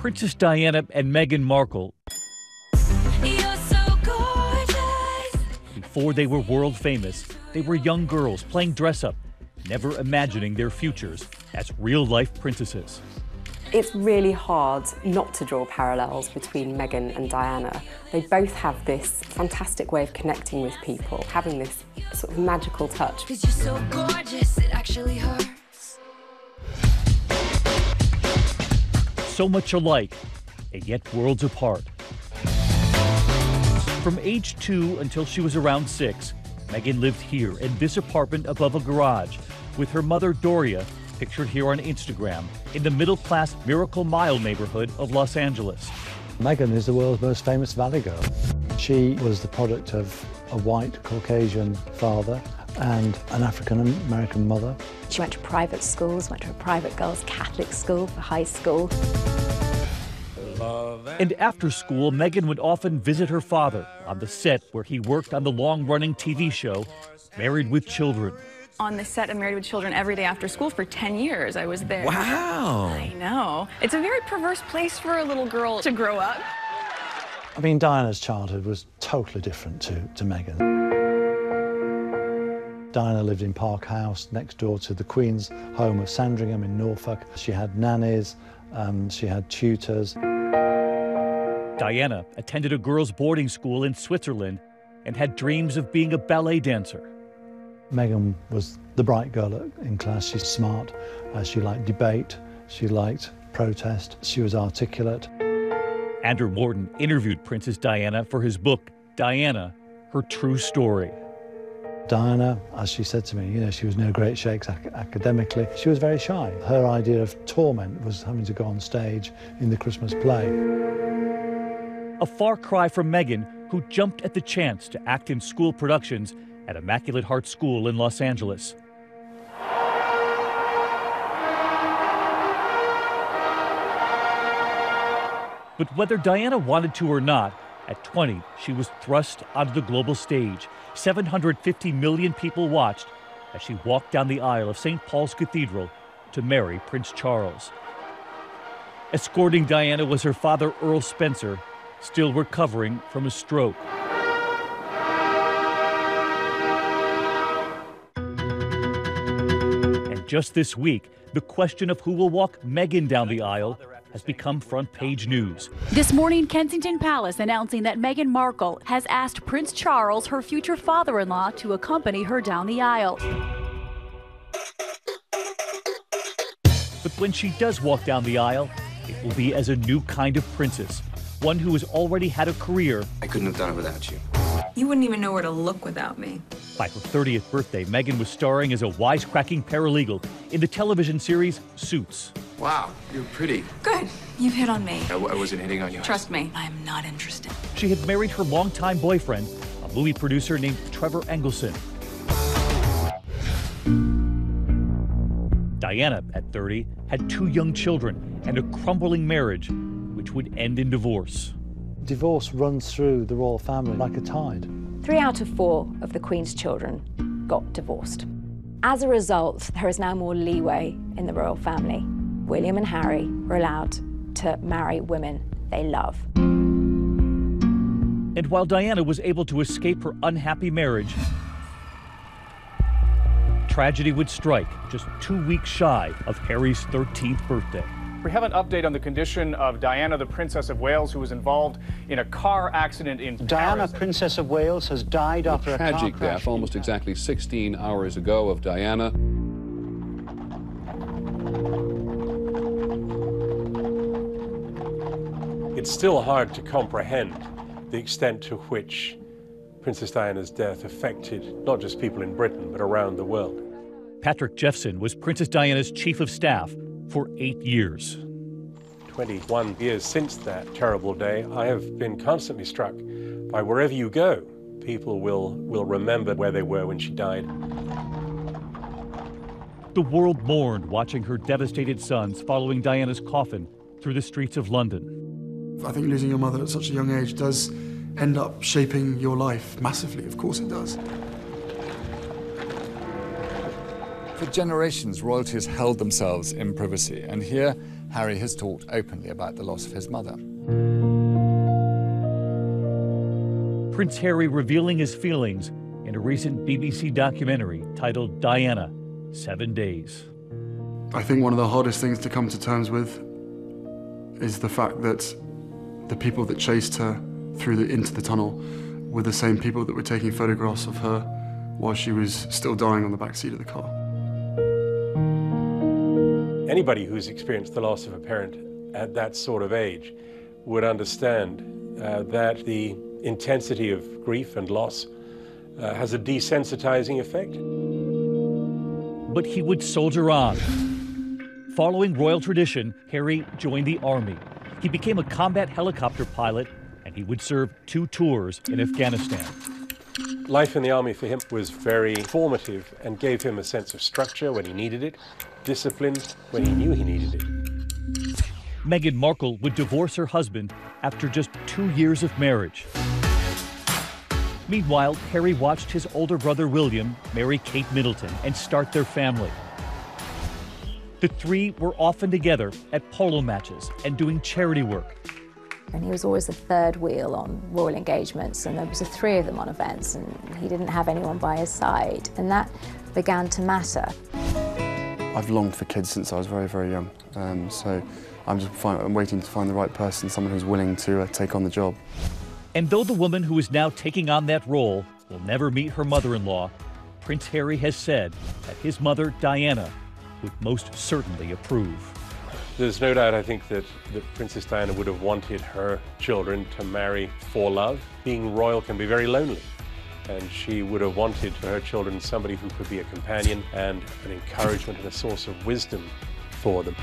Princess Diana and Meghan Markle, So before they were world famous, they were young girls playing dress up, never imagining their futures as real life princesses. It's really hard not to draw parallels between Meghan and Diana. They both have this fantastic way of connecting with people, having this sort of magical touch. So gorgeous, it actually hurts. So much alike, and yet worlds apart. From age two until she was around six, Meghan lived here in this apartment above a garage with her mother Doria, pictured here on Instagram, in the middle class Miracle Mile neighborhood of Los Angeles. Meghan is the world's most famous Valley girl. She was the product of a white Caucasian father and an African American mother. She went to private schools, went to a private girls' Catholic school for high school. And after school, Meghan would often visit her father on the set where he worked on the long running TV show Married with Children. on the set of Married with Children every day after school for 10 years. I was there. Wow. I know. It's a very perverse place for a little girl to grow up. I mean, Diana's childhood was totally different to, to Meghan. Diana lived in Park House next door to the Queen's home of Sandringham in Norfolk. She had nannies, um, she had tutors. Diana attended a girls' boarding school in Switzerland and had dreams of being a ballet dancer. Meghan was the bright girl in class. She's smart. Uh, she liked debate. She liked protest. She was articulate. Andrew Morton interviewed Princess Diana for his book, Diana Her True Story. Diana, as she said to me, you know, she was no great shakes ac- academically. She was very shy. Her idea of torment was having to go on stage in the Christmas play. A far cry from Meghan, who jumped at the chance to act in school productions at Immaculate Heart School in Los Angeles. But whether Diana wanted to or not, at 20, she was thrust onto the global stage. 750 million people watched as she walked down the aisle of St. Paul's Cathedral to marry Prince Charles. Escorting Diana was her father, Earl Spencer, still recovering from a stroke. And just this week, the question of who will walk Meghan down the aisle has become front page news. This morning, Kensington Palace announcing that Meghan Markle has asked Prince Charles, her future father in law, to accompany her down the aisle. But when she does walk down the aisle, it will be as a new kind of princess, one who has already had a career. I couldn't have done it without you. You wouldn't even know where to look without me. By her 30th birthday, Meghan was starring as a wisecracking paralegal in the television series Suits. Wow, you're pretty. Good. You've hit on me. I, w- I wasn't hitting on you. Trust me, I'm not interested. She had married her longtime boyfriend, a movie producer named Trevor Engelson. Diana, at 30, had two young children and a crumbling marriage, which would end in divorce. Divorce runs through the royal family like a tide. Three out of four of the Queen's children got divorced. As a result, there is now more leeway in the royal family. William and Harry were allowed to marry women they love. And while Diana was able to escape her unhappy marriage, tragedy would strike just two weeks shy of Harry's 13th birthday. We have an update on the condition of Diana, the Princess of Wales, who was involved in a car accident in Diana, Paris. Princess of Wales, has died after a car Tragic crash. death almost exactly 16 hours ago of Diana. It's still hard to comprehend the extent to which Princess Diana's death affected not just people in Britain, but around the world. Patrick Jephson was Princess Diana's chief of staff for eight years. 21 years since that terrible day, I have been constantly struck by wherever you go, people will, will remember where they were when she died. The world mourned watching her devastated sons following Diana's coffin through the streets of London. I think losing your mother at such a young age does end up shaping your life massively. Of course it does. For generations, royalty has held themselves in privacy, and here Harry has talked openly about the loss of his mother. Prince Harry revealing his feelings in a recent BBC documentary titled Diana Seven Days. I think one of the hardest things to come to terms with is the fact that the people that chased her through the, into the tunnel were the same people that were taking photographs of her while she was still dying on the back seat of the car. Anybody who's experienced the loss of a parent at that sort of age would understand uh, that the intensity of grief and loss uh, has a desensitizing effect. But he would soldier on. Following royal tradition, Harry joined the army. He became a combat helicopter pilot and he would serve two tours in Afghanistan. Life in the army for him was very formative and gave him a sense of structure when he needed it, discipline when he knew he needed it. Meghan Markle would divorce her husband after just two years of marriage. Meanwhile, Harry watched his older brother William marry Kate Middleton and start their family. The three were often together at polo matches and doing charity work. And he was always the third wheel on royal engagements, and there was a three of them on events, and he didn't have anyone by his side. And that began to matter. I've longed for kids since I was very, very young. Um, so I'm just find, I'm waiting to find the right person, someone who's willing to uh, take on the job. And though the woman who is now taking on that role will never meet her mother in law, Prince Harry has said that his mother, Diana, would most certainly approve. There's no doubt, I think, that, that Princess Diana would have wanted her children to marry for love. Being royal can be very lonely. And she would have wanted for her children somebody who could be a companion and an encouragement and a source of wisdom for them.